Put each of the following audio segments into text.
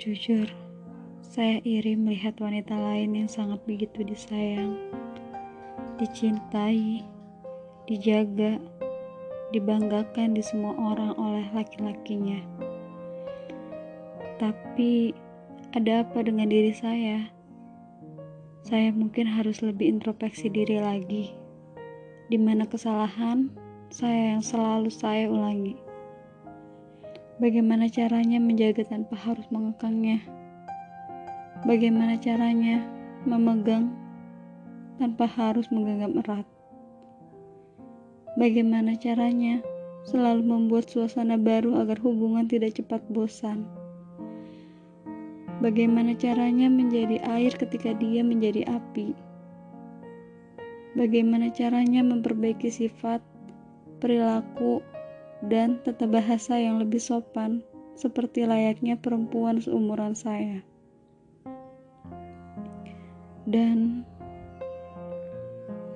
Jujur, saya iri melihat wanita lain yang sangat begitu disayang, dicintai, dijaga, dibanggakan di semua orang oleh laki-lakinya. Tapi, ada apa dengan diri saya? Saya mungkin harus lebih introspeksi diri lagi, di mana kesalahan saya yang selalu saya ulangi. Bagaimana caranya menjaga tanpa harus mengekangnya? Bagaimana caranya memegang tanpa harus menggenggam erat? Bagaimana caranya selalu membuat suasana baru agar hubungan tidak cepat bosan? Bagaimana caranya menjadi air ketika dia menjadi api? Bagaimana caranya memperbaiki sifat, perilaku, dan tata bahasa yang lebih sopan, seperti layaknya perempuan seumuran saya. Dan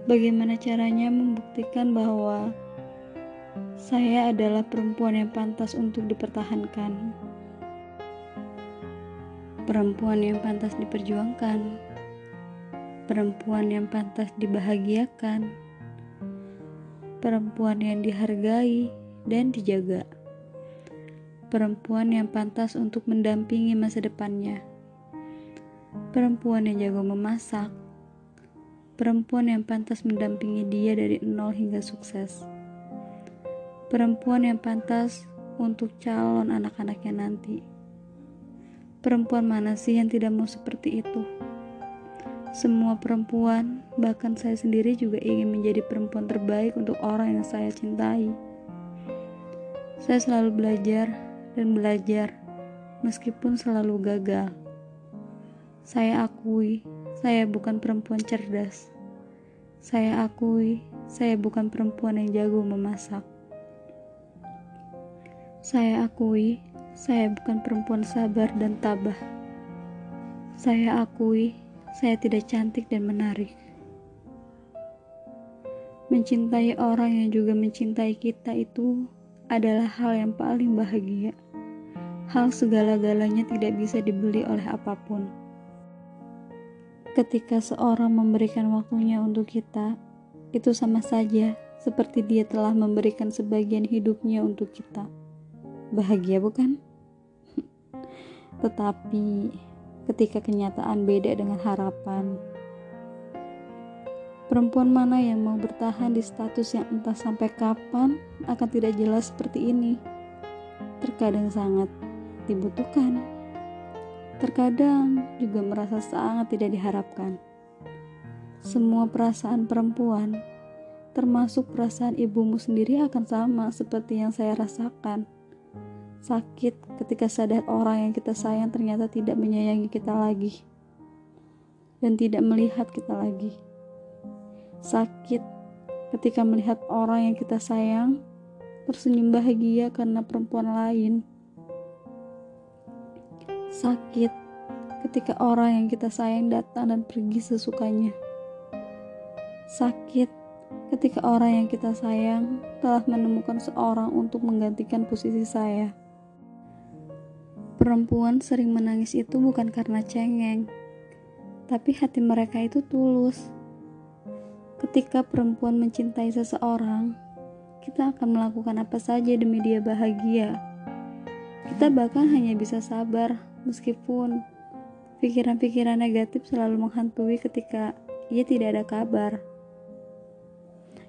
bagaimana caranya membuktikan bahwa saya adalah perempuan yang pantas untuk dipertahankan, perempuan yang pantas diperjuangkan, perempuan yang pantas dibahagiakan, perempuan yang dihargai dan dijaga. Perempuan yang pantas untuk mendampingi masa depannya. Perempuan yang jago memasak. Perempuan yang pantas mendampingi dia dari nol hingga sukses. Perempuan yang pantas untuk calon anak-anaknya nanti. Perempuan mana sih yang tidak mau seperti itu? Semua perempuan, bahkan saya sendiri juga ingin menjadi perempuan terbaik untuk orang yang saya cintai. Saya selalu belajar dan belajar, meskipun selalu gagal. Saya akui, saya bukan perempuan cerdas. Saya akui, saya bukan perempuan yang jago memasak. Saya akui, saya bukan perempuan sabar dan tabah. Saya akui, saya tidak cantik dan menarik. Mencintai orang yang juga mencintai kita itu adalah hal yang paling bahagia. Hal segala-galanya tidak bisa dibeli oleh apa pun. Ketika seorang memberikan waktunya untuk kita, itu sama saja seperti dia telah memberikan sebagian hidupnya untuk kita. Bahagia, bukan? Tetapi ketika kenyataan beda dengan harapan, Perempuan mana yang mau bertahan di status yang entah sampai kapan akan tidak jelas seperti ini? Terkadang sangat dibutuhkan, terkadang juga merasa sangat tidak diharapkan. Semua perasaan perempuan, termasuk perasaan ibumu sendiri, akan sama seperti yang saya rasakan. Sakit ketika sadar orang yang kita sayang ternyata tidak menyayangi kita lagi dan tidak melihat kita lagi sakit ketika melihat orang yang kita sayang tersenyum bahagia karena perempuan lain. Sakit ketika orang yang kita sayang datang dan pergi sesukanya. Sakit ketika orang yang kita sayang telah menemukan seorang untuk menggantikan posisi saya. Perempuan sering menangis itu bukan karena cengeng, tapi hati mereka itu tulus Ketika perempuan mencintai seseorang, kita akan melakukan apa saja demi dia bahagia. Kita bahkan hanya bisa sabar meskipun pikiran-pikiran negatif selalu menghantui ketika ia tidak ada kabar.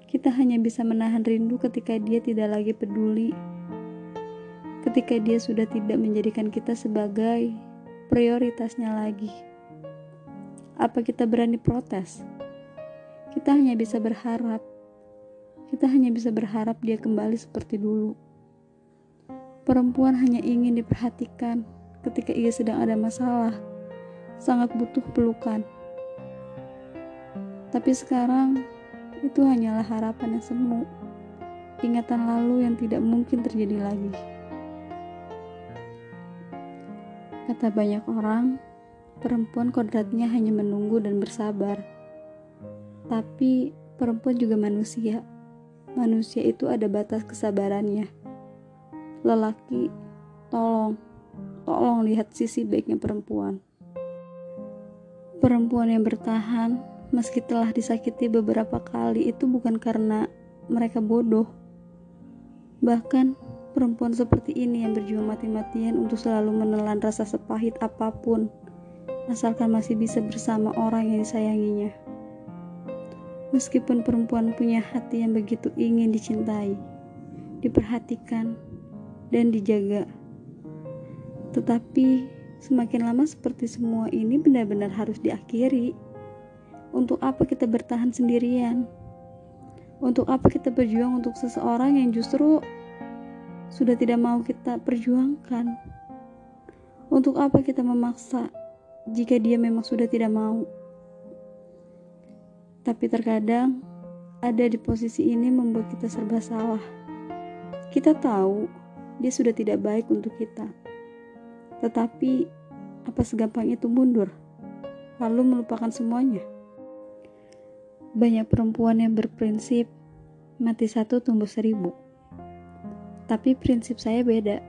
Kita hanya bisa menahan rindu ketika dia tidak lagi peduli. Ketika dia sudah tidak menjadikan kita sebagai prioritasnya lagi. Apa kita berani protes? Kita hanya bisa berharap. Kita hanya bisa berharap dia kembali seperti dulu. Perempuan hanya ingin diperhatikan ketika ia sedang ada masalah, sangat butuh pelukan. Tapi sekarang itu hanyalah harapan yang semu, ingatan lalu yang tidak mungkin terjadi lagi. Kata banyak orang, perempuan kodratnya hanya menunggu dan bersabar. Tapi perempuan juga manusia. Manusia itu ada batas kesabarannya. Lelaki, tolong, tolong lihat sisi baiknya perempuan. Perempuan yang bertahan meski telah disakiti beberapa kali itu bukan karena mereka bodoh. Bahkan perempuan seperti ini yang berjuang mati-matian untuk selalu menelan rasa sepahit apa pun asalkan masih bisa bersama orang yang disayanginya. Meskipun perempuan punya hati yang begitu ingin dicintai, diperhatikan, dan dijaga. Tetapi semakin lama seperti semua ini benar-benar harus diakhiri. Untuk apa kita bertahan sendirian? Untuk apa kita berjuang untuk seseorang yang justru sudah tidak mau kita perjuangkan? Untuk apa kita memaksa jika dia memang sudah tidak mau? Tapi terkadang ada di posisi ini membuat kita serba salah. Kita tahu dia sudah tidak baik untuk kita. Tetapi, apa segampang itu mundur, lalu melupakan semuanya? Banyak perempuan yang berprinsip, mati satu tumbuh seribu. Tapi prinsip saya beda.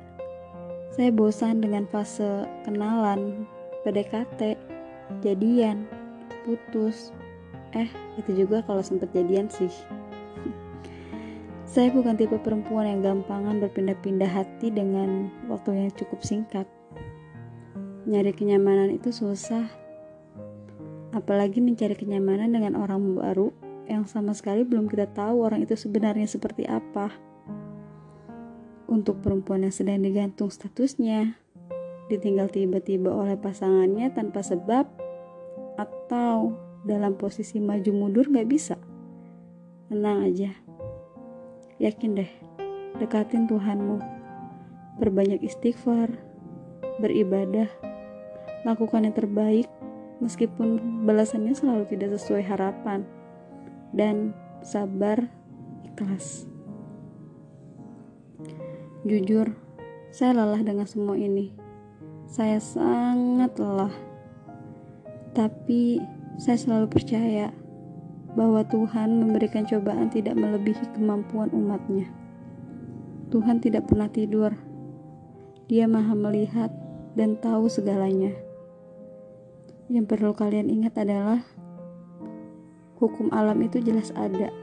Saya bosan dengan fase kenalan, PDKT, jadian, putus. Eh, itu juga kalau sempat jadian sih. Saya bukan tipe perempuan yang gampangan berpindah-pindah hati dengan waktu yang cukup singkat. Nyari kenyamanan itu susah. Apalagi mencari kenyamanan dengan orang baru yang sama sekali belum kita tahu orang itu sebenarnya seperti apa. Untuk perempuan yang sedang digantung statusnya, ditinggal tiba-tiba oleh pasangannya tanpa sebab, atau dalam posisi maju mundur gak bisa. Tenang aja Yakin deh, dekatin Tuhanmu. Berbanyak istighfar, beribadah, lakukan yang terbaik meskipun balasannya selalu tidak sesuai harapan. Dan sabar, ikhlas. Jujur, saya lelah dengan semua ini. Saya sangat lelah. Tapi saya selalu percaya bahwa Tuhan memberikan cobaan tidak melebihi kemampuan umatnya. Tuhan tidak pernah tidur. Dia maha melihat dan tahu segalanya. Yang perlu kalian ingat adalah hukum alam itu jelas ada.